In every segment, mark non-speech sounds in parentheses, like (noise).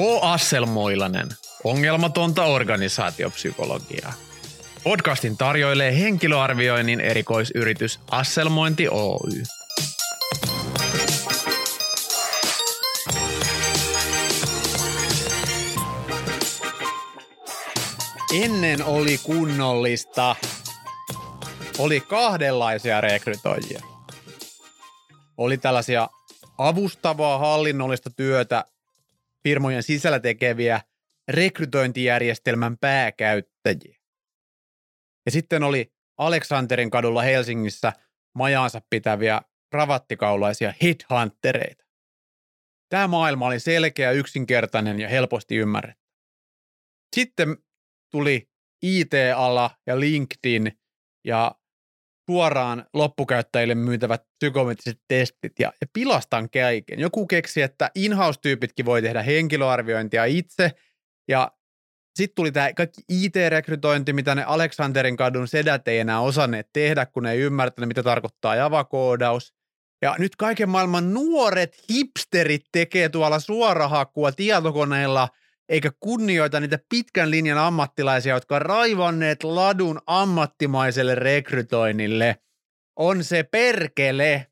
H. Asselmoilanen, ongelmatonta organisaatiopsykologiaa. Podcastin tarjoilee henkilöarvioinnin erikoisyritys Asselmointi Oy. Ennen oli kunnollista. Oli kahdenlaisia rekrytoijia. Oli tällaisia avustavaa hallinnollista työtä firmojen sisällä tekeviä rekrytointijärjestelmän pääkäyttäjiä. Ja sitten oli Aleksanterin kadulla Helsingissä majaansa pitäviä ravattikaulaisia headhuntereita. Tämä maailma oli selkeä, yksinkertainen ja helposti ymmärretty. Sitten tuli IT-ala ja LinkedIn ja suoraan loppukäyttäjille myytävät psykometriset testit ja, ja pilastan kaiken. Joku keksi, että in-house-tyypitkin voi tehdä henkilöarviointia itse ja sitten tuli tämä kaikki IT-rekrytointi, mitä ne Aleksanterin kadun sedät ei enää osanneet tehdä, kun ne ei ymmärtänyt, mitä tarkoittaa Java-koodaus. Ja nyt kaiken maailman nuoret hipsterit tekee tuolla suorahakua tietokoneella – eikä kunnioita niitä pitkän linjan ammattilaisia, jotka on raivanneet ladun ammattimaiselle rekrytoinnille. On se perkele.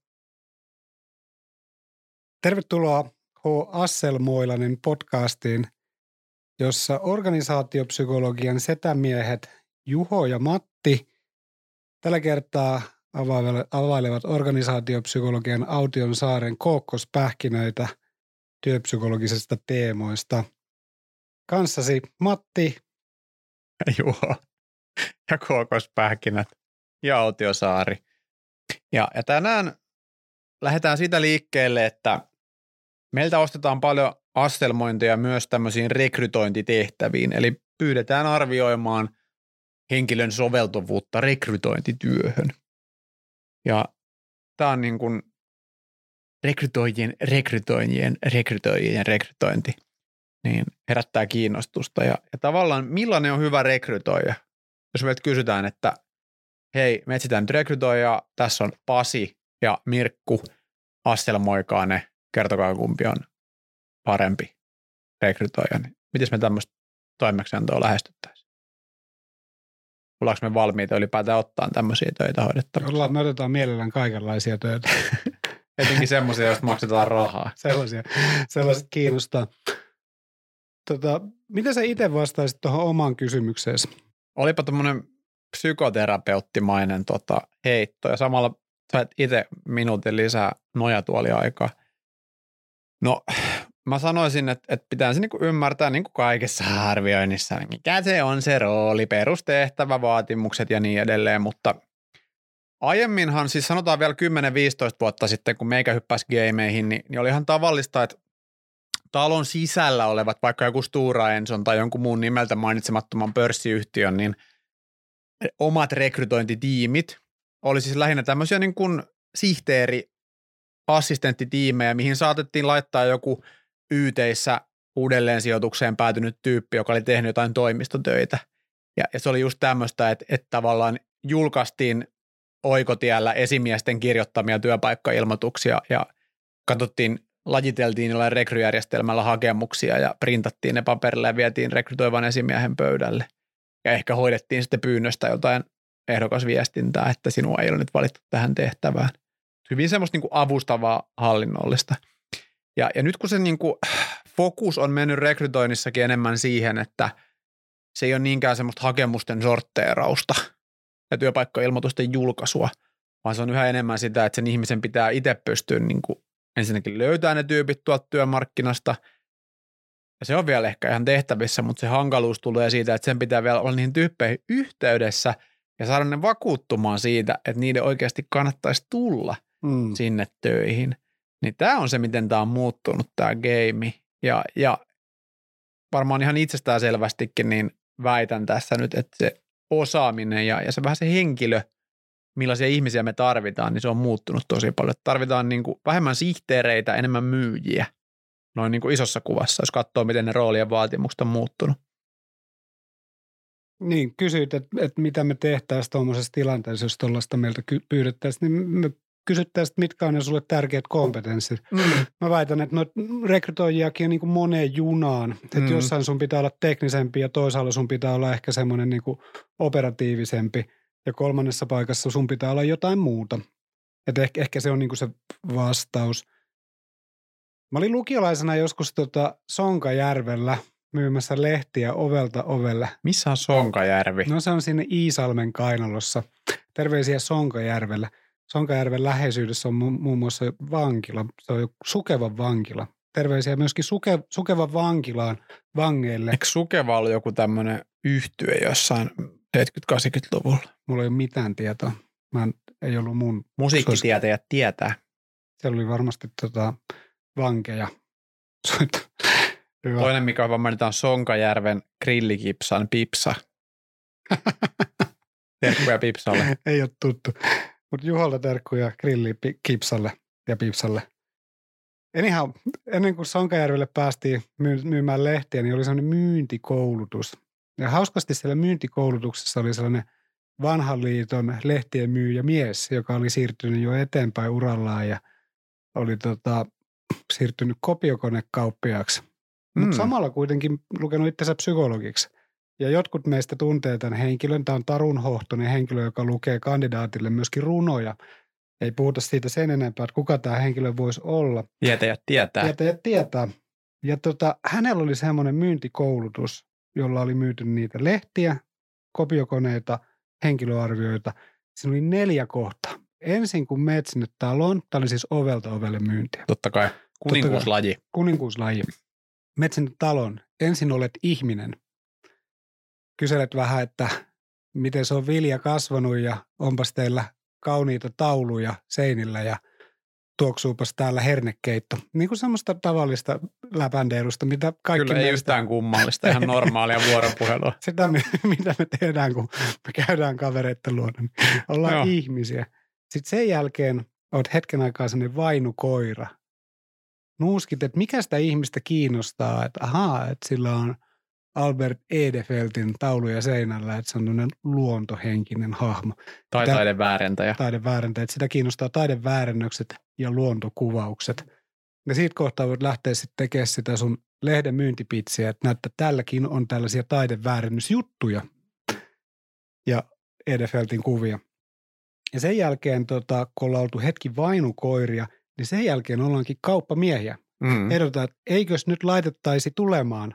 Tervetuloa H. Asselmoilainen podcastiin, jossa organisaatiopsykologian setämiehet Juho ja Matti tällä kertaa availevat organisaatiopsykologian Aution saaren kookkospähkinöitä työpsykologisesta teemoista – Kanssasi Matti. (laughs) Juho. Ja Kookospähkinät. Ja Autiosaari. Ja, ja tänään lähdetään siitä liikkeelle, että meiltä ostetaan paljon astelmointeja myös tämmöisiin rekrytointitehtäviin, eli pyydetään arvioimaan henkilön soveltuvuutta rekrytointityöhön. Ja tämä on niin kuin rekrytoijien, rekrytoijien, rekrytoijien rekrytointi niin herättää kiinnostusta. Ja, ja tavallaan millainen on hyvä rekrytoija? Jos meiltä kysytään, että hei, me etsitään nyt rekrytoija, tässä on Pasi ja Mirkku, astelmoikaa ne, kertokaa kumpi on parempi rekrytoija. Niin miten me tämmöistä toimeksiantoa lähestyttäisiin? Ollaanko me valmiita ylipäätään ottaa tämmöisiä töitä hoidettavaksi? Ollaan, me otetaan mielellään kaikenlaisia töitä. (laughs) Etenkin semmoisia, joista maksetaan rahaa. Sellaisia, sellaiset kiinnostaa. Tota, miten sä itse vastaisit tuohon omaan kysymykseesi? Olipa tämmöinen psykoterapeuttimainen tota, heitto ja samalla sait itse minuutin lisää nojatuoliaikaa. No, mä sanoisin, että, että pitää se niinku ymmärtää niin kuin kaikessa arvioinnissa, mikä se on se rooli, perustehtävä, vaatimukset ja niin edelleen, mutta aiemminhan, siis sanotaan vielä 10-15 vuotta sitten, kun meikä hyppäsi gameihin, niin, niin oli ihan tavallista, että talon sisällä olevat, vaikka joku Stura Enson tai jonkun muun nimeltä mainitsemattoman pörssiyhtiön, niin omat rekrytointitiimit oli siis lähinnä tämmöisiä niin kuin sihteeri assistenttitiimejä, mihin saatettiin laittaa jokuyyteissä uudelleen sijoitukseen päätynyt tyyppi, joka oli tehnyt jotain toimistotöitä. Ja, ja se oli just tämmöistä, että, että tavallaan julkaistiin oikotiellä esimiesten kirjoittamia työpaikkailmoituksia ja katsottiin lajiteltiin jollain rekryjärjestelmällä hakemuksia ja printattiin ne paperille ja vietiin rekrytoivan esimiehen pöydälle. Ja ehkä hoidettiin sitten pyynnöstä jotain ehdokasviestintää, että sinua ei ole nyt valittu tähän tehtävään. Hyvin semmoista niin kuin avustavaa hallinnollista. Ja, ja nyt kun se niin kuin fokus on mennyt rekrytoinnissakin enemmän siihen, että se ei ole niinkään semmoista hakemusten sortteerausta ja työpaikkailmoitusten julkaisua, vaan se on yhä enemmän sitä, että sen ihmisen pitää itse pystyä niin kuin ensinnäkin löytää ne tyypit tuolta työmarkkinasta. Ja se on vielä ehkä ihan tehtävissä, mutta se hankaluus tulee siitä, että sen pitää vielä olla niihin tyyppeihin yhteydessä ja saada ne vakuuttumaan siitä, että niiden oikeasti kannattaisi tulla mm. sinne töihin. Niin tämä on se, miten tämä on muuttunut tämä game. Ja, ja varmaan ihan itsestään selvästikin niin väitän tässä nyt, että se osaaminen ja, ja se vähän se henkilö – millaisia ihmisiä me tarvitaan, niin se on muuttunut tosi paljon. Tarvitaan niin kuin vähemmän sihteereitä, enemmän myyjiä noin niin kuin isossa kuvassa, jos katsoo, miten ne roolien vaatimukset on muuttunut. Niin, kysyit, että, että mitä me tehtäisiin tuommoisessa tilanteessa, jos tuollaista meiltä pyydettäisiin, niin me kysyttäisiin, että mitkä on ne sulle tärkeät kompetenssit. Mm. Mä väitän, että noita rekrytoijiakin on niin kuin moneen junaan. Että Mm. jossain sun pitää olla teknisempi ja toisaalla sun pitää olla ehkä semmoinen niin operatiivisempi. Ja kolmannessa paikassa sun pitää olla jotain muuta. Että ehkä, ehkä se on niin kuin se vastaus. Mä olin lukiolaisena joskus tota Sonkajärvellä myymässä lehtiä ovelta ovelle. Missä on Sonkajärvi? No se on sinne Iisalmen kainalossa. Terveisiä Sonkajärvelle. Sonkajärven läheisyydessä on mu- muun muassa vankila. Se on Sukevan vankila. Terveisiä myöskin Suke, Sukevan vankilaan vangeille. Eikö Sukeva ollut joku tämmöinen yhtye jossain 70-80-luvulla? Mulla ei ole mitään tietoa. Mä en, ei ollut mun. Musiikkitietäjät tietää. Siellä oli varmasti tota, vankeja. (laughs) Hyvä. Toinen, mikä on vaan mainitaan Sonkajärven grillikipsan Pipsa. (laughs) Terkkuja Pipsalle. ei ole tuttu. Mutta Juholta terkkuja grilli pi- Kipsalle ja Pipsalle. Anyhow, ennen kuin Sonkajärvelle päästiin myy- myymään lehtiä, niin oli sellainen myyntikoulutus. Ja hauskasti siellä myyntikoulutuksessa oli sellainen vanhan liiton lehtien myyjä mies, joka oli siirtynyt jo eteenpäin urallaan ja oli tota, siirtynyt kopiokonekauppiaaksi. Mutta Mm. samalla kuitenkin lukenut itsensä psykologiksi. Ja jotkut meistä tuntee tämän henkilön. Tämä on Tarun Hohtonen henkilö, joka lukee kandidaatille myöskin runoja. Ei puhuta siitä sen enempää, että kuka tämä henkilö voisi olla. Tietäjät tietää. Tietäjät tietää. Ja tota, hänellä oli semmoinen myyntikoulutus, jolla oli myyty niitä lehtiä, kopiokoneita, henkilöarvioita. Siinä oli neljä kohtaa. Ensin kun menet sinne taloon, tämä oli siis ovelta ovelle myyntiä Totta kai. Kuninkuuslaji. kuninkuuslaji. Menet sinne talon. Ensin olet ihminen. Kyselet vähän, että miten se on vilja kasvanut ja onpas teillä kauniita tauluja seinillä ja tuoksuupas täällä hernekeitto. Niin kuin semmoista tavallista läpändeilusta, mitä kaikki Kyllä ei meistä- yhtään kummallista, ihan normaalia vuoropuhelua. (laughs) sitä, mi- mitä me tehdään, kun me käydään kavereiden luona. niin Ollaan. Joo. ihmisiä. Sitten sen jälkeen oot hetken aikaa sellainen vainukoira. Nuuskit, että mikä sitä ihmistä kiinnostaa, että ahaa, että sillä on Albert Edefeltin tauluja seinällä, että se on tämmöinen luontohenkinen hahmo. Tai Tää- taiden väärentäjä. Taideväärentäjät, että sitä kiinnostaa taideväärännökset ja luontokuvaukset. Ja siitä kohtaa voit lähteä sitten tekemään sitä sun lehden myyntipitsiä, että näyttää, että tälläkin on tällaisia taideväärennysjuttuja ja Edefeltin kuvia. Ja sen jälkeen, tota, kun ollaan oltu hetki vainukoiria, niin sen jälkeen ollaankin kauppamiehiä. Mm. Ehdotetaan, että eikös nyt laitettaisi tulemaan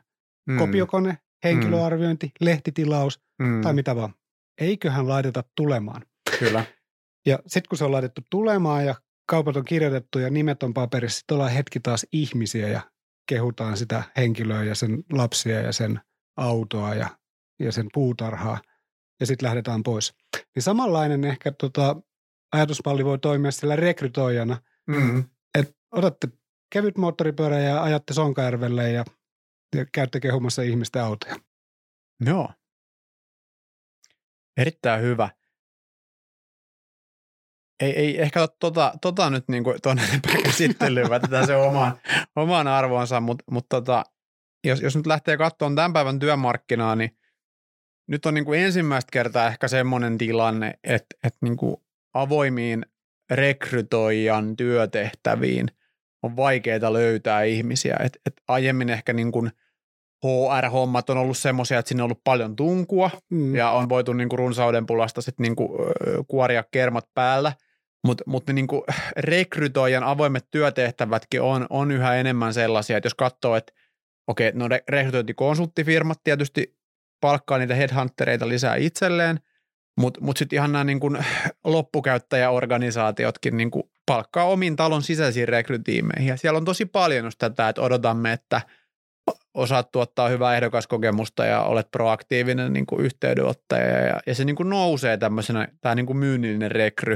Mm. kopiokone, henkilöarviointi, lehtitilaus Mm. tai mitä vaan. Eiköhän laiteta tulemaan. Kyllä. Ja sitten kun se on laitettu tulemaan ja kaupat on kirjoitettu ja nimet on paperissa, sitten ollaan hetki taas ihmisiä ja kehutaan sitä henkilöä ja sen lapsia ja sen autoa ja, ja sen puutarhaa ja sitten lähdetään pois. Niin samanlainen ehkä tota, ajatusmalli voi toimia sillä rekrytoijana, Mm. että otatte kevyt moottoripyörä ja ajatte Sonkajärvelle ja käytte kehumassa ihmisten autoja. Joo. Erittäin hyvä. Ei, ei ehkä tota, tota nyt niinku tuonne (laughs) käsittelyyn, tätä se omaan, omaan arvoonsa, mutta mut tota, jos, jos nyt lähtee katsomaan tämän päivän työmarkkinaa, niin nyt on niinku ensimmäistä kertaa ehkä semmoinen tilanne, että, että niinku avoimiin rekrytoijan työtehtäviin on vaikeaa löytää ihmisiä. Et, et aiemmin ehkä niin kuin HR-hommat on ollut semmoisia, että sinne on ollut paljon tunkua Mm. ja on voitu niin kuin runsauden pulasta sitten niin kuin, ö, kuoria kermat päällä. Mutta mut ne niin kuin rekrytoijan avoimet työtehtävätkin on, on yhä enemmän sellaisia, että jos katsoo, että okei, no re- rekrytointikonsulttifirmat tietysti palkkaa niitä headhuntereita lisää itselleen, mutta mut sitten ihan nämä niin kuin loppukäyttäjäorganisaatiotkin niin kuin palkkaa omiin talon sisäisiin rekrytiimeihin. Ja siellä on tosi paljon just tätä, että odotamme, että osaat tuottaa hyvää ehdokaskokemusta ja olet proaktiivinen niin kuin yhteydenottaja ja, ja se niin kuin nousee tämmöisenä, tämä niin kuin myynnillinen rekry,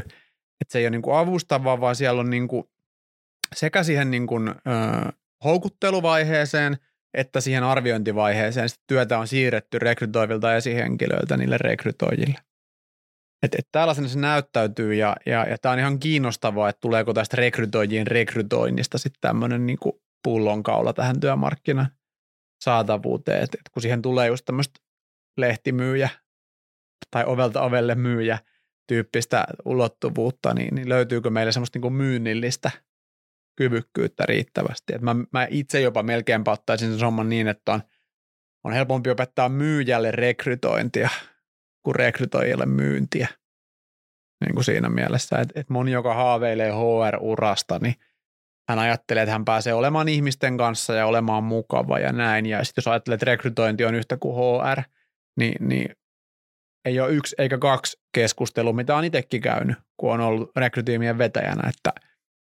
että se ei ole niin kuin avustavaa, vaan siellä on niin kuin sekä siihen niin kuin, ö, houkutteluvaiheeseen että siihen arviointivaiheeseen sitä työtä on siirretty rekrytoivilta esihenkilöiltä niille rekrytoijille. Et, et tällaisena se näyttäytyy ja, ja, ja tämä on ihan kiinnostavaa, että tuleeko tästä rekrytoijien rekrytoinnista sitten tämmöinen niin pullonkaula tähän työmarkkinan saatavuuteen, että et kun siihen tulee just tämmöistä lehtimyyjä tai ovelta ovelle myyjä tyyppistä ulottuvuutta, niin, niin löytyykö meille semmoista niin myynnillistä kyvykkyyttä riittävästi. Et mä, mä itse jopa melkein ottaisin sen somman niin, että on, on helpompi opettaa myyjälle rekrytointia kuin rekrytoijille myyntiä. Niin kuin siinä mielessä, että, että moni, joka haaveilee HR-urasta, niin hän ajattelee, että hän pääsee olemaan ihmisten kanssa ja olemaan mukava ja näin. Ja sitten jos ajattelee, että rekrytointi on yhtä kuin HR, niin, niin ei ole yksi eikä kaksi keskustelua, mitä on itsekin käynyt, kun on ollut rekrytiimien vetäjänä, että,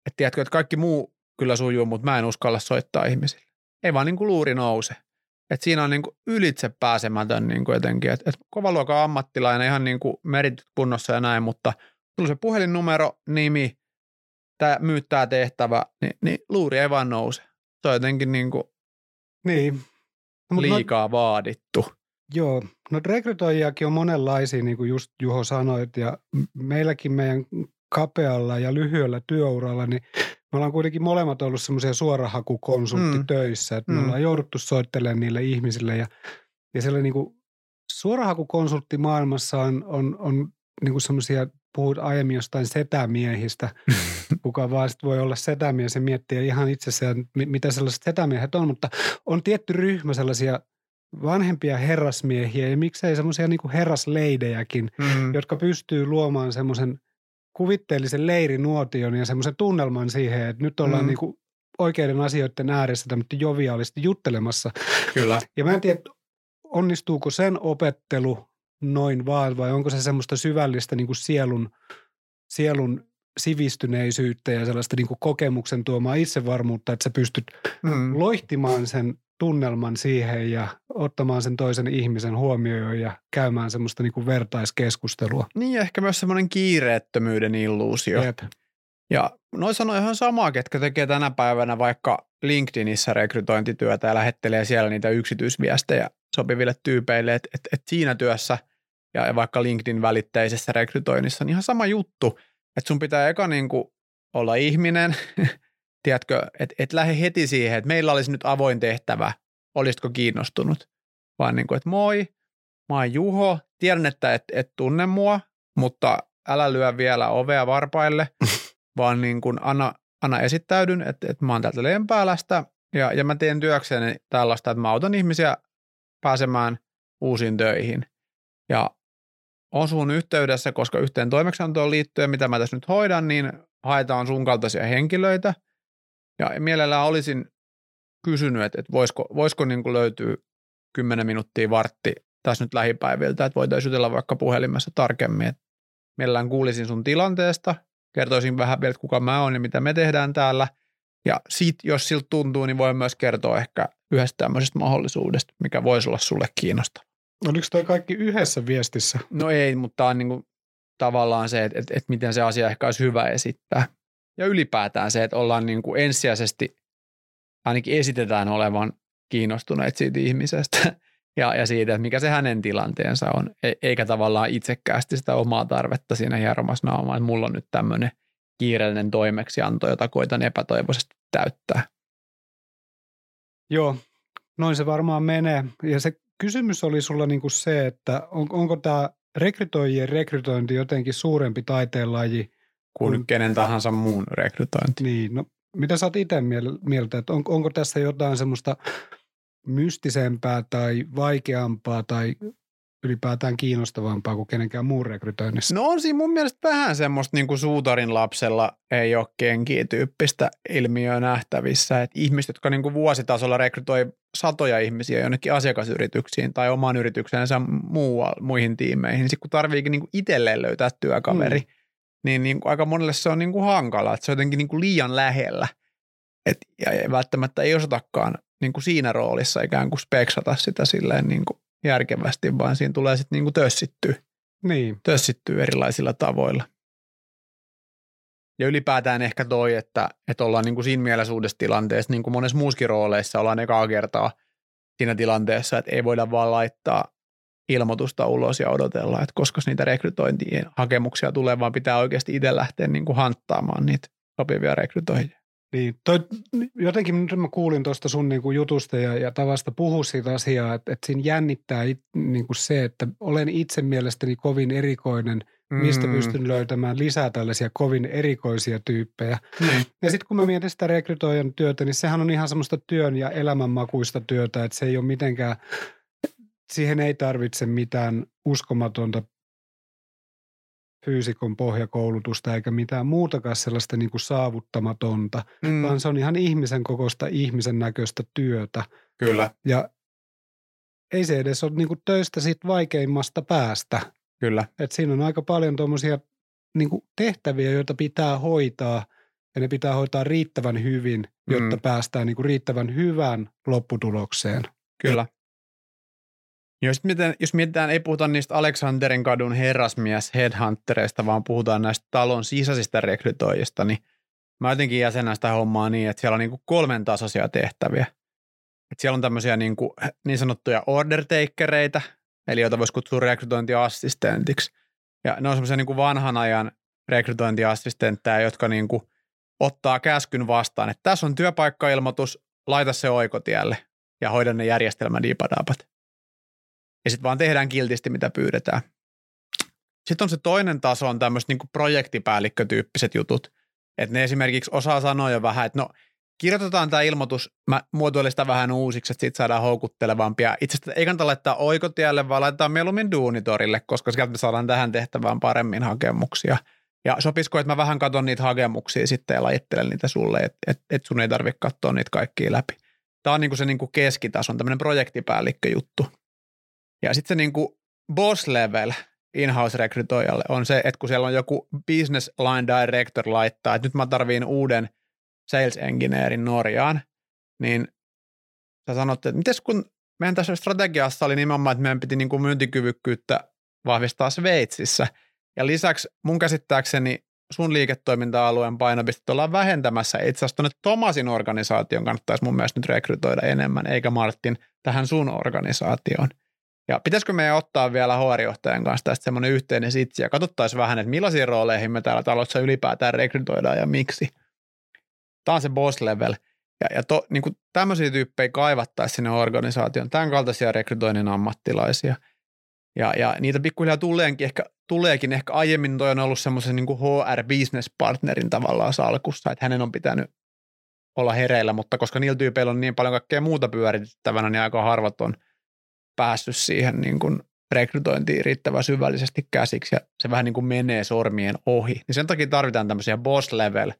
että tiedätkö, että kaikki muu kyllä sujuu, mutta mä en uskalla soittaa ihmisille. Ei vaan niin kuin luuri nouse. että siinä on niin kuin ylitse pääsemätön niin kuin jotenkin, että, että kovaluokan ammattilainen ihan niin kuin merityt kunnossa ja näin, mutta tuli se puhelinnumero, nimi, tämä myyttää tehtävä, niin, niin luuri ei vaan nouse. Se on jotenkin niin kuin niin. No, liikaa no, vaadittu. Joo, no rekrytoijiakin on monenlaisia, niin kuin just Juho sanoit, ja meilläkin meidän kapealla ja lyhyellä työuralla, niin me ollaan kuitenkin molemmat ollut semmoisia suorahakukonsulttitöissä, mm. että me mm. ollaan jouduttu soittelemaan niille ihmisille, ja, ja siellä niin kuin suorahakukonsulttimaailmassa on, on, on niin kuin semmoisia, puhut aiemmin jostain setämiehistä, (laughs) kuka vaan sit voi olla setämies ja miettiä ihan itsessään, mitä sellaiset setämiehet on, mutta on tietty ryhmä sellaisia vanhempia herrasmiehiä ja miksei semmoisia niin herrasleidejäkin, mm. jotka pystyy luomaan semmoisen kuvitteellisen leirinuotion ja semmoisen tunnelman siihen, että nyt ollaan mm. niin oikeiden asioiden ääressä tämmöistä joviaalisti juttelemassa. Kyllä. Ja mä en tiedä, onnistuuko sen opettelu noin vaan vai onko se semmoista syvällistä niin kuin sielun, sielun sivistyneisyyttä ja sellaista niin kuin kokemuksen tuomaa itsevarmuutta, että sä pystyt mm. loihtimaan sen tunnelman siihen ja ottamaan sen toisen ihmisen huomioon ja käymään semmoista niin kuin vertaiskeskustelua. Niin, ehkä myös semmoinen kiireettömyyden illuusio. Jep. Ja noin sanoi ihan samaa, ketkä tekee tänä päivänä vaikka LinkedInissä rekrytointityötä ja lähettelee siellä niitä yksityisviestejä sopiville tyypeille, että et, et siinä työssä ja vaikka LinkedIn välitteisessä rekrytoinnissa, niin ihan sama juttu, että sun pitää eka niin kuin olla ihminen, (laughs) tiedätkö, että et lähde heti siihen, että meillä olisi nyt avoin tehtävä, olisitko kiinnostunut, vaan niin kuin, että moi, mä oon Juho, tiedän, että et, et tunne mua, mutta älä lyö vielä ovea varpaille, (laughs) vaan niin kuin anna, anna esittäydyn, että, että mä oon täältä Lempäälästä ja, ja mä teen työkseni tällaista, että mä autan ihmisiä pääsemään uusiin töihin. Ja on sun yhteydessä, koska yhteen toimeksiantoon liittyen, mitä mä tässä nyt hoidan, niin haetaan sun kaltaisia henkilöitä – ja mielellään olisin kysynyt, että, että voisiko, voisiko niin kuin löytyä 10 minuuttia vartti tässä nyt lähipäiviltä, että voitaisiin jutella vaikka puhelimessa tarkemmin. Että mielellään kuulisin sun tilanteesta, kertoisin vähän vielä, kuka mä oon ja mitä me tehdään täällä. Ja sit, jos siltä tuntuu, niin voi myös kertoa ehkä yhdestä tämmöisestä mahdollisuudesta, mikä voisi olla sulle kiinnostava. Oliko toi kaikki yhdessä viestissä? No ei, mutta on niin kuin tavallaan se, että, että, että miten se asia ehkä olisi hyvä esittää ja ylipäätään se, että ollaan niin kuin ensisijaisesti ainakin esitetään olevan kiinnostuneet siitä ihmisestä (laughs) ja, ja siitä, että mikä se hänen tilanteensa on, e, eikä tavallaan itsekkäästi sitä omaa tarvetta siinä hieromassa naamaan, että mulla on nyt tämmöinen kiireellinen toimeksianto, jota koitan epätoivoisesti täyttää. Joo, noin se varmaan menee. Ja se kysymys oli sulla niin kuin se, että on, onko tämä rekrytoijien rekrytointi jotenkin suurempi taiteenlaji – kuin mm. kenen tahansa muun rekrytointi. Niin, no mitä sä oot itse mieltä, että on, onko tässä jotain semmoista mystisempää tai vaikeampaa tai ylipäätään kiinnostavampaa kuin kenenkään muun rekrytoinnissa? No on siinä mun mielestä vähän semmoista niin kuin suutarin lapsella ei ole kenkiä tyyppistä ilmiöä nähtävissä. Että ihmiset, jotka niin kuin vuositasolla rekrytoi satoja ihmisiä jonnekin asiakasyrityksiin tai omaan yritykseensä muu, muihin tiimeihin, niin sitten kun tarviikin niin kuin itselleen löytää työkaveri, mm niin, niin kuin aika monelle se on niin kuin hankala, että se on jotenkin niin kuin liian lähellä. Et, ja välttämättä ei osatakaan niin kuin siinä roolissa ikään kuin speksata sitä silleen niin kuin järkevästi, vaan siinä tulee sitten niin kuin tössittyä. Niin. Tössittyä erilaisilla tavoilla. Ja ylipäätään ehkä toi, että, että ollaan niin kuin siinä mielessä uudessa tilanteessa, niin kuin monessa muussakin rooleissa ollaan ekaa kertaa siinä tilanteessa, että ei voida vaan laittaa ilmoitusta ulos ja odotella, että koska niitä rekrytointien hakemuksia tulee, vaan pitää oikeasti itse lähteä niin kuin hanttaamaan niitä sopivia rekrytoijia. Niin, toi, jotenkin nyt mä kuulin tuosta sun niinku jutusta ja, ja tavasta puhua siitä asiaa, että, että siinä jännittää it, niinku se, että olen itse mielestäni kovin erikoinen mistä Mm. pystyn löytämään lisää tällaisia kovin erikoisia tyyppejä. Niin. Ja sitten kun mä mietin sitä rekrytoijan työtä, niin sehän on ihan semmoista työn ja elämänmakuista työtä, että se ei ole mitenkään, siihen ei tarvitse mitään uskomatonta fyysikon pohjakoulutusta eikä mitään muutakaan sellaista niin kuin saavuttamatonta, Mm, vaan se on ihan ihmisen kokoista ihmisen näköistä työtä. kyllä, Ja ei se edes ole niin kuin töistä siitä vaikeimmasta päästä. kyllä. Et siinä on aika paljon tuommoisia niin tehtäviä, joita pitää hoitaa ja ne pitää hoitaa riittävän hyvin, jotta Mm. päästään niin kuin riittävän hyvään lopputulokseen. Kyllä. Jos, miten, jos mietitään, ei puhuta niistä Aleksanterin kadun herrasmies headhuntereista, vaan puhutaan näistä talon sisäisistä rekrytoijista, niin mä jotenkin jäsenän sitä hommaa niin, että siellä on niin kuin kolmen tasoisia tehtäviä. Et siellä on tämmöisiä niin, kuin, niin sanottuja order takereita, eli joita voisi kutsua rekrytointiassistentiksi. Ja ne on semmoisia niin kuin vanhan ajan rekrytointiassistentteja, jotka niin kuin ottaa käskyn vastaan, että tässä on työpaikkailmoitus, laita se oikotielle ja hoida ne järjestelmädipadapat. Ja sitten vaan tehdään kiltisti, mitä pyydetään. Sitten on se toinen taso, on tämmöiset niin projektipäällikkötyyppiset jutut. Että ne esimerkiksi osaa sanoa jo vähän, että no kirjoitetaan tämä ilmoitus, mä muotoilen sitä vähän uusiksi, että siitä saadaan houkuttelevampia. Itse asiassa ei kannata laittaa oikotielle, vaan laitetaan mieluummin duunitorille, koska sieltä me saadaan tähän tehtävään paremmin hakemuksia. Ja sopisiko, että mä vähän katson niitä hakemuksia sitten ja lajittelen niitä sulle, että et, et sun ei tarvitse katsoa niitä kaikkia läpi. Tämä on niinku se niinku keskitason, tämmöinen projektipäällikköjuttu. Ja sitten se niinku boss level in-house-rekrytoijalle on se, että kun siellä on joku business line director laittaa, että nyt mä tarviin uuden sales engineerin Norjaan, niin sä sanot, että mites kun meidän tässä strategiassa oli nimenomaan, että meidän piti niinku myyntikyvykkyyttä vahvistaa Sveitsissä, ja lisäksi mun käsittääkseni sun liiketoiminta-alueen painopistettä ollaan vähentämässä. Itse asiassa Tomasin organisaation kannattaisi mun mielestä nyt rekrytoida enemmän, eikä Martin tähän sun organisaatioon. Ja pitäisikö meidän ottaa vielä HR-johtajan kanssa tästä semmoinen yhteinen sitsi ja katsottaisiin vähän, että millaisiin rooleihin me täällä talossa ylipäätään rekrytoidaan ja miksi. Tämä on se boss level. Ja, ja to, niin kuin tämmöisiä tyyppejä kaivattaisiin sinne organisaation, tämän kaltaisia rekrytoinnin ammattilaisia. Ja, ja niitä pikkuhiljaa tuleekin ehkä, tuleekin ehkä aiemmin toi on ollut semmoisen niin HR-business-partnerin tavallaan salkussa, että hänen on pitänyt olla hereillä, mutta koska niillä tyypeillä on niin paljon kaikkea muuta pyöritettävänä, niin aika harvat on päässyt siihen niin kuin rekrytointiin riittävän syvällisesti käsiksi ja se vähän niin kuin menee sormien ohi. Niin sen takia tarvitaan tämmöisiä boss level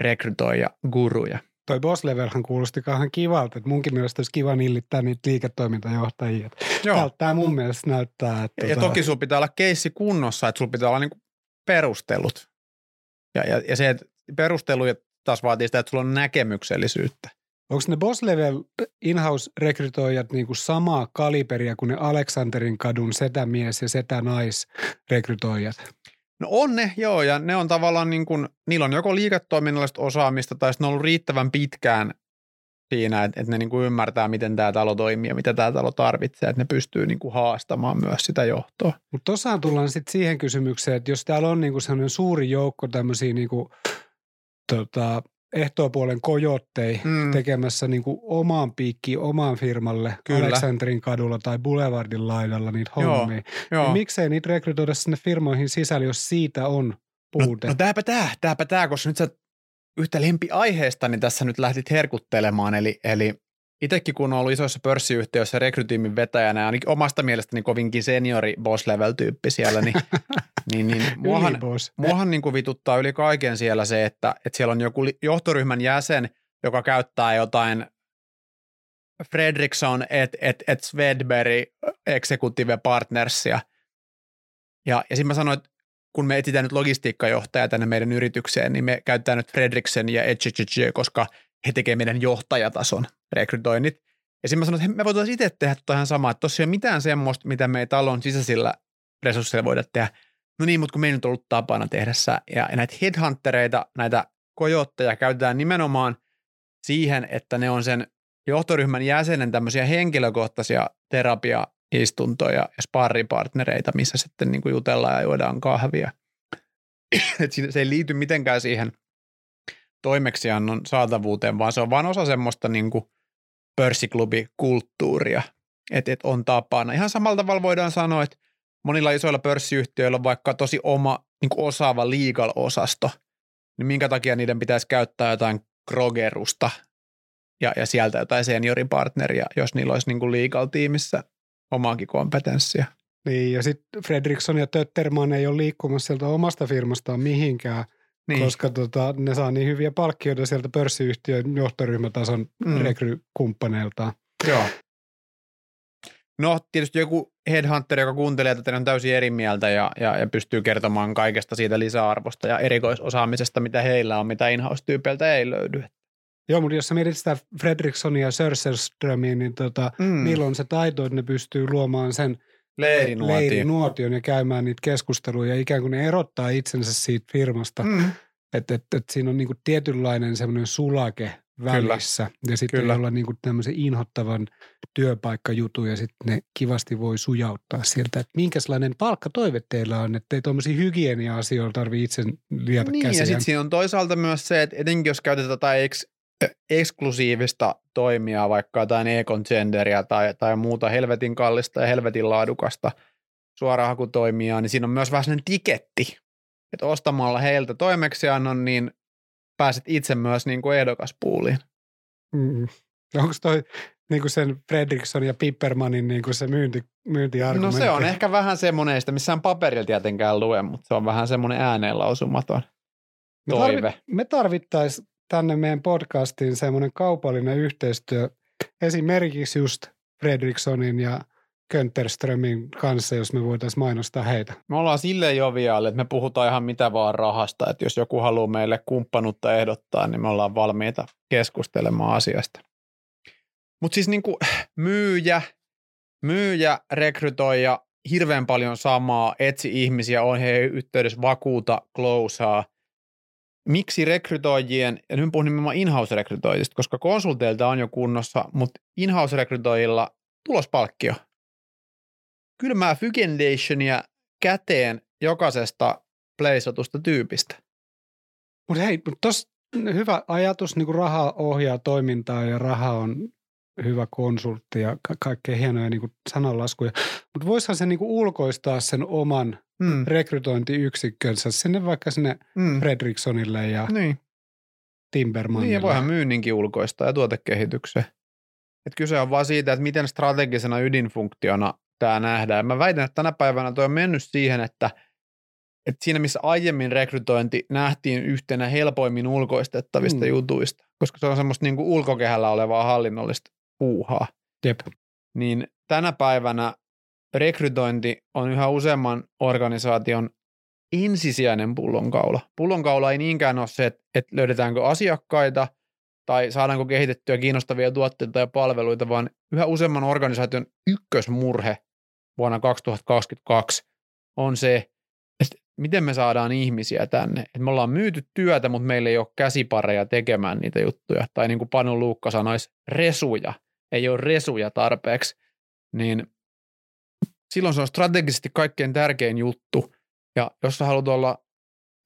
rekrytoija guruja. Toi boss levelhan kuulosti kauhean kivalta, että munkin mielestä olisi kiva nillittää niitä liiketoimintajohtajia. Joo. Tää mun mielestä näyttää, että... Ja, ja tota- toki sulla pitää olla keissi kunnossa, että sulla pitää olla niinku perustelut. Ja, ja, ja se, että perusteluja taas vaatii sitä, että sulla on näkemyksellisyyttä. Onko ne boss level in-house-rekrytoijat niinku samaa kaliberia kuin ne Aleksanterin kadun setämies ja setänais-rekrytoijat? No on ne, joo, ja ne on tavallaan niin kuin, niillä on joko liiketoiminnallista osaamista tai sitten ne on ollut riittävän pitkään siinä, että, että ne niin kuin ymmärtää, miten tämä talo toimii ja mitä tämä talo tarvitsee, että ne pystyy niin kuin haastamaan myös sitä johtoa. Mutta tuossahan tullaan sitten siihen kysymykseen, että jos täällä on niinku sellainen suuri joukko tämmöisiä niinku, tota, ehtoopuolen kojottei Mm. tekemässä niinku omaan piikkiin, omaan firmalle Kyllä. Aleksanterin kadulla tai Boulevardin laidalla niitä Joo, hommia, Joo. niin miksei niitä rekrytoida sinne firmoihin sisälle, jos siitä on puute? No, no tääpä tää, tääpä tää, koska nyt sä yhtä lempiaiheesta niin tässä nyt lähdit herkuttelemaan, eli, eli itsekin kun on ollut isoissa pörssiyhtiöissä rekrytiimin vetäjänä ja ainakin omasta mielestäni kovinkin seniori boss level tyyppi siellä, niin, (laughs) niin, niin (laughs) muahan, muahan niin kuin vituttaa yli kaiken siellä se, että, että siellä on joku johtoryhmän jäsen, joka käyttää jotain Fredriksson et, et, et Svedberg Executive Partnersia. Ja, ja sitten mä sanoin, että kun me etsitään nyt logistiikkajohtajaa tänne meidän yritykseen, niin me käytetään nyt Fredriksen ja Etchichichi, koska he tekevät meidän johtajatason rekrytoinnit. Ja sitten mä sanoin, että me voitaisiin itse tehdä ihan samaa, että tuossa ei ole mitään semmoista, mitä me ei talon sisäisillä resursseilla voida tehdä. No niin, mutta kun meillä nyt on ollut tapana tehdä ja, ja näitä headhuntereita, näitä kojotteja käytetään nimenomaan siihen, että ne on sen johtoryhmän jäsenen tämmöisiä henkilökohtaisia terapiaistuntoja ja sparripartnereita, missä sitten niin kuin jutellaan ja juodaan kahvia. (clears throat) Et se ei liity mitenkään siihen toimeksiannon saatavuuteen, vaan se on vain osa semmoista niin kuin pörssiklubikulttuuria, että et on tapana. Ihan samalla tavalla voidaan sanoa, että monilla isoilla pörssiyhtiöillä on vaikka tosi oma niin kuin osaava legal-osasto, niin minkä takia niiden pitäisi käyttää jotain Krogerusta ja, ja sieltä jotain senioripartneria, jos niillä olisi niin kuin legal-tiimissä omaakin kompetenssia. Niin, ja sitten Fredriksson ja Tötterman ei ole liikkumassa sieltä omasta firmastaan mihinkään, niin. koska tota, ne saa niin hyviä palkkioita sieltä pörssiyhtiön johtoryhmätason mm. rekrykumppaneiltaan. Joo. No tietysti joku headhunter, joka kuuntelee tätä, on täysin eri mieltä ja, ja, ja pystyy kertomaan kaikesta siitä lisäarvosta ja erikoisosaamisesta, mitä heillä on, mitä in-house-tyypeiltä ei löydy. Joo, mutta jos sä mietit sitä Fredrikssonia ja Sörserströmiä, niin tota, mm. niillä on se taito, että ne pystyy luomaan sen leirinuotion. leirinuotion ja käymään niitä keskusteluja. Ikään kuin ne erottaa itsensä siitä firmasta. Mm. Että et, et siinä on niinku tietynlainen semmoinen sulake välissä. Kyllä. Ja sitten Kyllä. olla niinku tämmöisen inhottavan työpaikkajutun ja sitten ne kivasti voi sujauttaa sieltä, että minkälainen palkkatoive teillä on, että ei tuommoisia hygienia-asioita tarvitse itse liätä Niin käsiä. ja sitten siinä on toisaalta myös se, että etenkin jos käytetään jotain eks, eksklusiivista toimia, vaikka jotain Econ Genderia tai, tai muuta helvetin kallista ja helvetin laadukasta suorahakutoimia, niin siinä on myös vähän sellainen tiketti, että ostamalla heiltä toimeksiannon, niin pääset itse myös niin kuin ehdokaspuuliin. Mm. Onko toi niin kuin sen Fredriksson ja Pippermanin niin kuin se myynti, myyntiargumentti? No se on ehkä vähän semmoinen, sitä missään paperilla tietenkään lue, mutta se on vähän semmoinen ääneenlausumaton toive. Me, tarvi, me tarvittaisiin tänne meidän podcastiin semmoinen kaupallinen yhteistyö esimerkiksi just Fredrikssonin ja Könterströmin kanssa, jos me voitaisiin mainostaa heitä. Me ollaan silleen joviaali, että me puhutaan ihan mitä vaan rahasta, että jos joku haluaa meille kumppanuutta ehdottaa, niin me ollaan valmiita keskustelemaan asiasta. Mutta siis niin kuin myyjä, myyjä, rekrytoija, hirveän paljon samaa, etsi ihmisiä, on he yhteydessä vakuuta, closeaa. Miksi rekrytoijien, ja nyt puhun nimenomaan in-house-rekrytoijista, koska konsulteilta on jo kunnossa, mutta in-house-rekrytoijilla tulospalkkio. Kylmää Fygendationia käteen jokaisesta pleisatusta tyypistä. Mutta hei, tuossa hyvä ajatus, niin kuin raha ohjaa toimintaa ja raha on hyvä konsultti ja ka- kaikkea hienoja niin kuin sananlaskuja. Mutta voisihan se niin kuin ulkoistaa sen oman mm. rekrytointiyksikkönsä sinne vaikka sinne mm. Fredrikssonille ja niin. Timbermanille. Niin ja voihan myynninkin ulkoistaa ja tuotekehitykseen. Et kyse on vaan siitä, että miten strategisena ydinfunktiona tämä nähdään. Mä väitän, että tänä päivänä tuo on mennyt siihen, että, että siinä missä aiemmin rekrytointi nähtiin yhtenä helpoimmin ulkoistettavista mm. jutuista, koska se on semmoista niin kuin ulkokehällä olevaa hallinnollista puuhaa. Jep. Niin tänä päivänä rekrytointi on yhä useamman organisaation ensisijainen pullonkaula. Pullonkaula ei niinkään ole se, että löydetäänkö asiakkaita tai saadaanko kehitettyä kiinnostavia tuotteita ja palveluita, vaan yhä useamman organisaation ykkösmurhe vuonna 2022 on se, että miten me saadaan ihmisiä tänne. Että me ollaan myyty työtä, mutta meillä ei ole käsipareja tekemään niitä juttuja. Tai niin kuin Panu Luukka sanoisi, resuja ei ole resuja tarpeeksi, niin silloin se on strategisesti kaikkein tärkein juttu. Ja jos sä haluat olla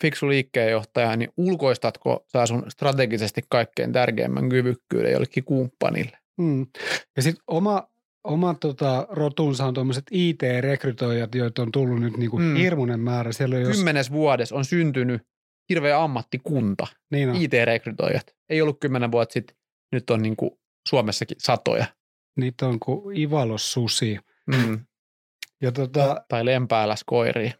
fiksu liikkeenjohtaja, niin ulkoistatko sä sun strategisesti kaikkein tärkeimmän kyvykkyyden jollekin kumppanille? Hmm. Ja sitten oma, oma tota, rotunsa on tuommoiset IT-rekrytoijat, joita on tullut nyt niinku hmm. hirmuinen määrä. Siellä jos... Kymmenes vuodessa on syntynyt hirveä ammattikunta, niin IT-rekrytoijat. Ei ollut kymmenen vuotta sitten, nyt on niinku Suomessakin satoja. Niitä on kuin Ivalos susi. Mm. Ja tota, tai lempääläs koiria.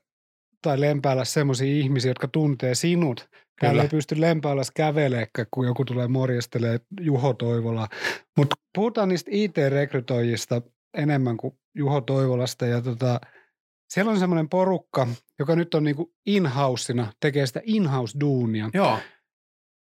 Tai lempääläs semmoisia ihmisiä, jotka tuntee sinut. Täällä ei pysty lempääläs kävelemään, kun joku tulee morjestelee Juho Toivola. Mutta puhutaan niistä IT-rekrytoijista enemmän kuin Juho Toivolasta. Ja tota, siellä on semmoinen porukka, joka nyt on niinku in tekee sitä in-house-duunia. Joo.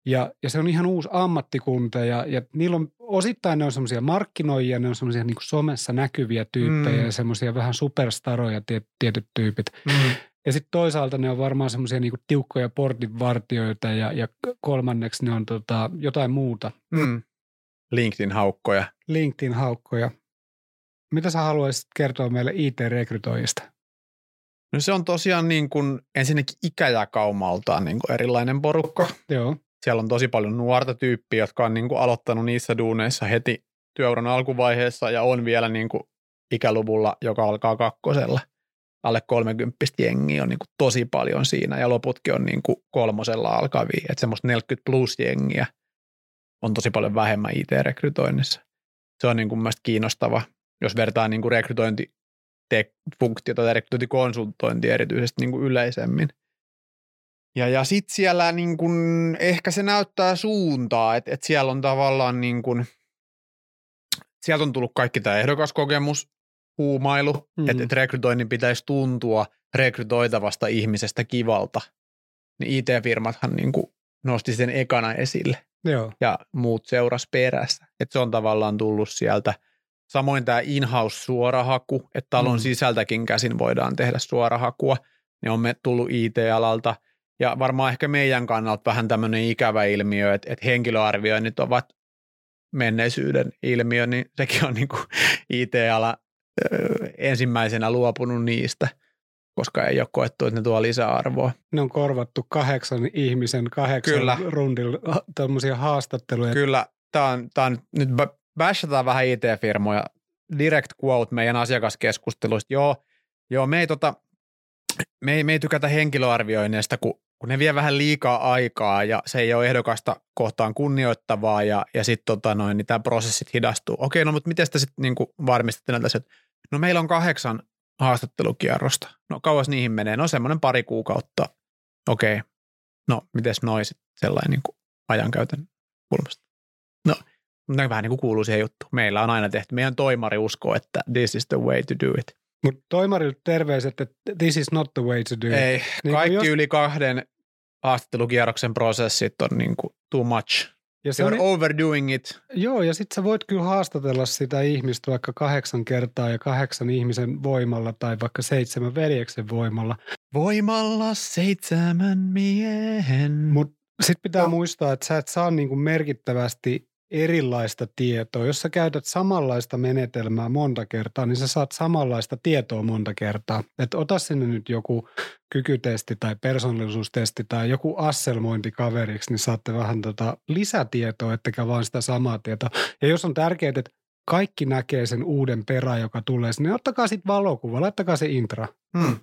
Ja, ja se on ihan uusi ammattikunta ja, ja niillä on osittain ne on semmoisia markkinoijia, ne on semmoisia niin somessa näkyviä tyyppejä mm. ja semmoisia vähän superstaroja tiet, tietyt tyypit. Mm. Ja sitten toisaalta ne on varmaan semmoisia niin tiukkoja portinvartioita ja, ja kolmanneksi ne on tota, jotain muuta. Mm. LinkedIn-haukkoja. LinkedIn-haukkoja. Mitä sä haluaisit kertoa meille IT-rekrytoijista? No se on tosiaan niin kuin ensinnäkin ikäjakaumaltaan niin kuin erilainen porukka. Joo. Siellä on tosi paljon nuorta tyyppiä, jotka on niin kuin aloittanut niissä duuneissa heti työuran alkuvaiheessa ja on vielä niin kuin ikäluvulla, joka alkaa kakkosella. Alle 30 jengiä on niin kuin tosi paljon siinä ja loputkin on niin kuin kolmosella alkavia. Että semmoista 40 plus jengiä on tosi paljon vähemmän IT-rekrytoinnissa. Se on niin kuin mielestäni kiinnostava, jos vertaa niin kuin rekrytointi funktiota tai rekrytointikonsultointia erityisesti niin kuin yleisemmin. Ja, ja sitten siellä niin kun, ehkä se näyttää suuntaa, että et siellä on tavallaan niin kun, sieltä on tullut kaikki tämä ehdokaskokemus, huumailu, mm-hmm. että et rekrytoinnin pitäisi tuntua rekrytoitavasta ihmisestä kivalta. Niin IT-firmathan niin kuin nosti sen ekana esille Joo. ja muut seuras perässä. Että se on tavallaan tullut sieltä. Samoin tämä in-house suorahaku, että talon mm. sisältäkin käsin voidaan tehdä suorahakua. Ne on me tullut IT-alalta – ja varmaan ehkä meidän kannalta vähän tämmöinen ikävä ilmiö, että, että henkilöarvioinnit ovat menneisyyden ilmiö, niin sekin on (laughs) niin kuin IT-ala ensimmäisenä luopunut niistä, koska ei ole koettu, että ne tuo lisäarvoa. Ne on korvattu kahdeksan ihmisen kahdeksan Kyllä. rundilla tämmöisiä haastatteluja. Kyllä, tämä on, tämä on, nyt bashataan vähän IT-firmoja. Direct quote meidän asiakaskeskusteluista. Joo, joo me ei tota, me ei, me ei tykätä henkilöarvioinneista, kun, kun ne vie vähän liikaa aikaa ja se ei ole ehdokasta kohtaan kunnioittavaa ja, ja sitten tota noin, niin tämä prosessit hidastuu. Okei, no mutta miten te sitten niin varmistatte näitä että No meillä on kahdeksan haastattelukierrosta. No kauas niihin menee? No semmoinen pari kuukautta. Okei, no miten noin sitten sellainen niin kuin ajankäytön kulmasta? No, mutta vähän niin kuin kuuluu siihen juttu. Meillä on aina tehty. Meidän toimari uskoo, että this is the way to do it. Mutta toimarilta terveiset, että this is not the way to do it. Ei, niin kaikki jos... yli kahden haastattelukierroksen prosessit on niin kuin too much. Ja se on overdoing it. Joo, ja sitten sä voit kyllä haastatella sitä ihmistä vaikka kahdeksan kertaa ja kahdeksan ihmisen voimalla tai vaikka seitsemän veljeksen voimalla. Voimalla seitsemän miehen. Mutta sitten pitää no. muistaa, että sä et saa niinku merkittävästi erilaista tietoa. Jos sä käytät samanlaista menetelmää monta kertaa, niin sä saat samanlaista tietoa monta kertaa. Että ota sinne nyt joku kykytesti tai persoonallisuustesti tai joku asselmointi kaveriksi, niin saatte vähän tota lisätietoa, ettekä vaan sitä samaa tietoa. Ja jos on tärkeää, että kaikki näkee sen uuden perä, joka tulee, niin ottakaa sitten valokuva, laittakaa se intra. Hmm.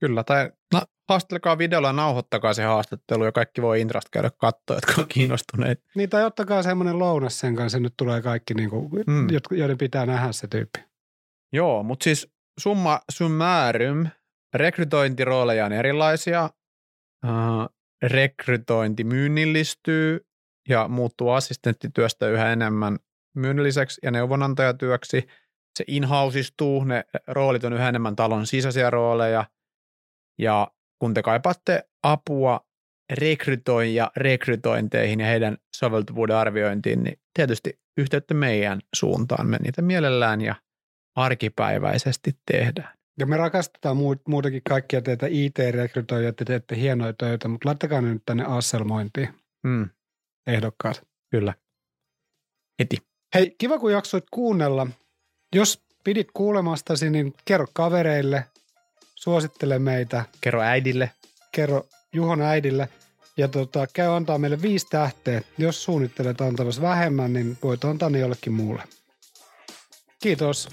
Kyllä, tai no, haastelkaa videolla ja nauhoittakaa se haastattelu ja kaikki voi Intrasta käydä katsoa, jotka on kiinnostuneet. Niin, tai ottakaa semmoinen lounas sen kanssa, nyt tulee kaikki, niin kuin, mm. joiden pitää nähdä se tyyppi. Joo, mutta siis summa summarum, rekrytointirooleja on erilaisia, uh, rekrytointi myynnillistyy ja muuttuu assistenttityöstä yhä enemmän myynnilliseksi ja neuvonantajatyöksi. Se inhouseistuu, ne roolit on yhä enemmän talon sisäisiä rooleja – ja kun te kaipaatte apua rekrytoija rekrytointeihin ja heidän soveltuvuuden arviointiin, niin tietysti yhteyttä meidän suuntaan. Me niitä mielellään ja arkipäiväisesti tehdään. Ja me rakastetaan muutenkin kaikkia teitä IT-rekrytoijia, että teette hienoja töitä, mutta laittakaa ne nyt tänne asselmointiin. Mm. Ehdokkaat. Kyllä. Heti. Hei, kiva kun jaksoit kuunnella. Jos pidit kuulemastasi, niin kerro kavereille, suosittele meitä. Kerro äidille. Kerro Juhon äidille. Ja tota, käy antaa meille viisi tähteä. Jos suunnittelet antavassa vähemmän, niin voit antaa ne jollekin muulle. Kiitos.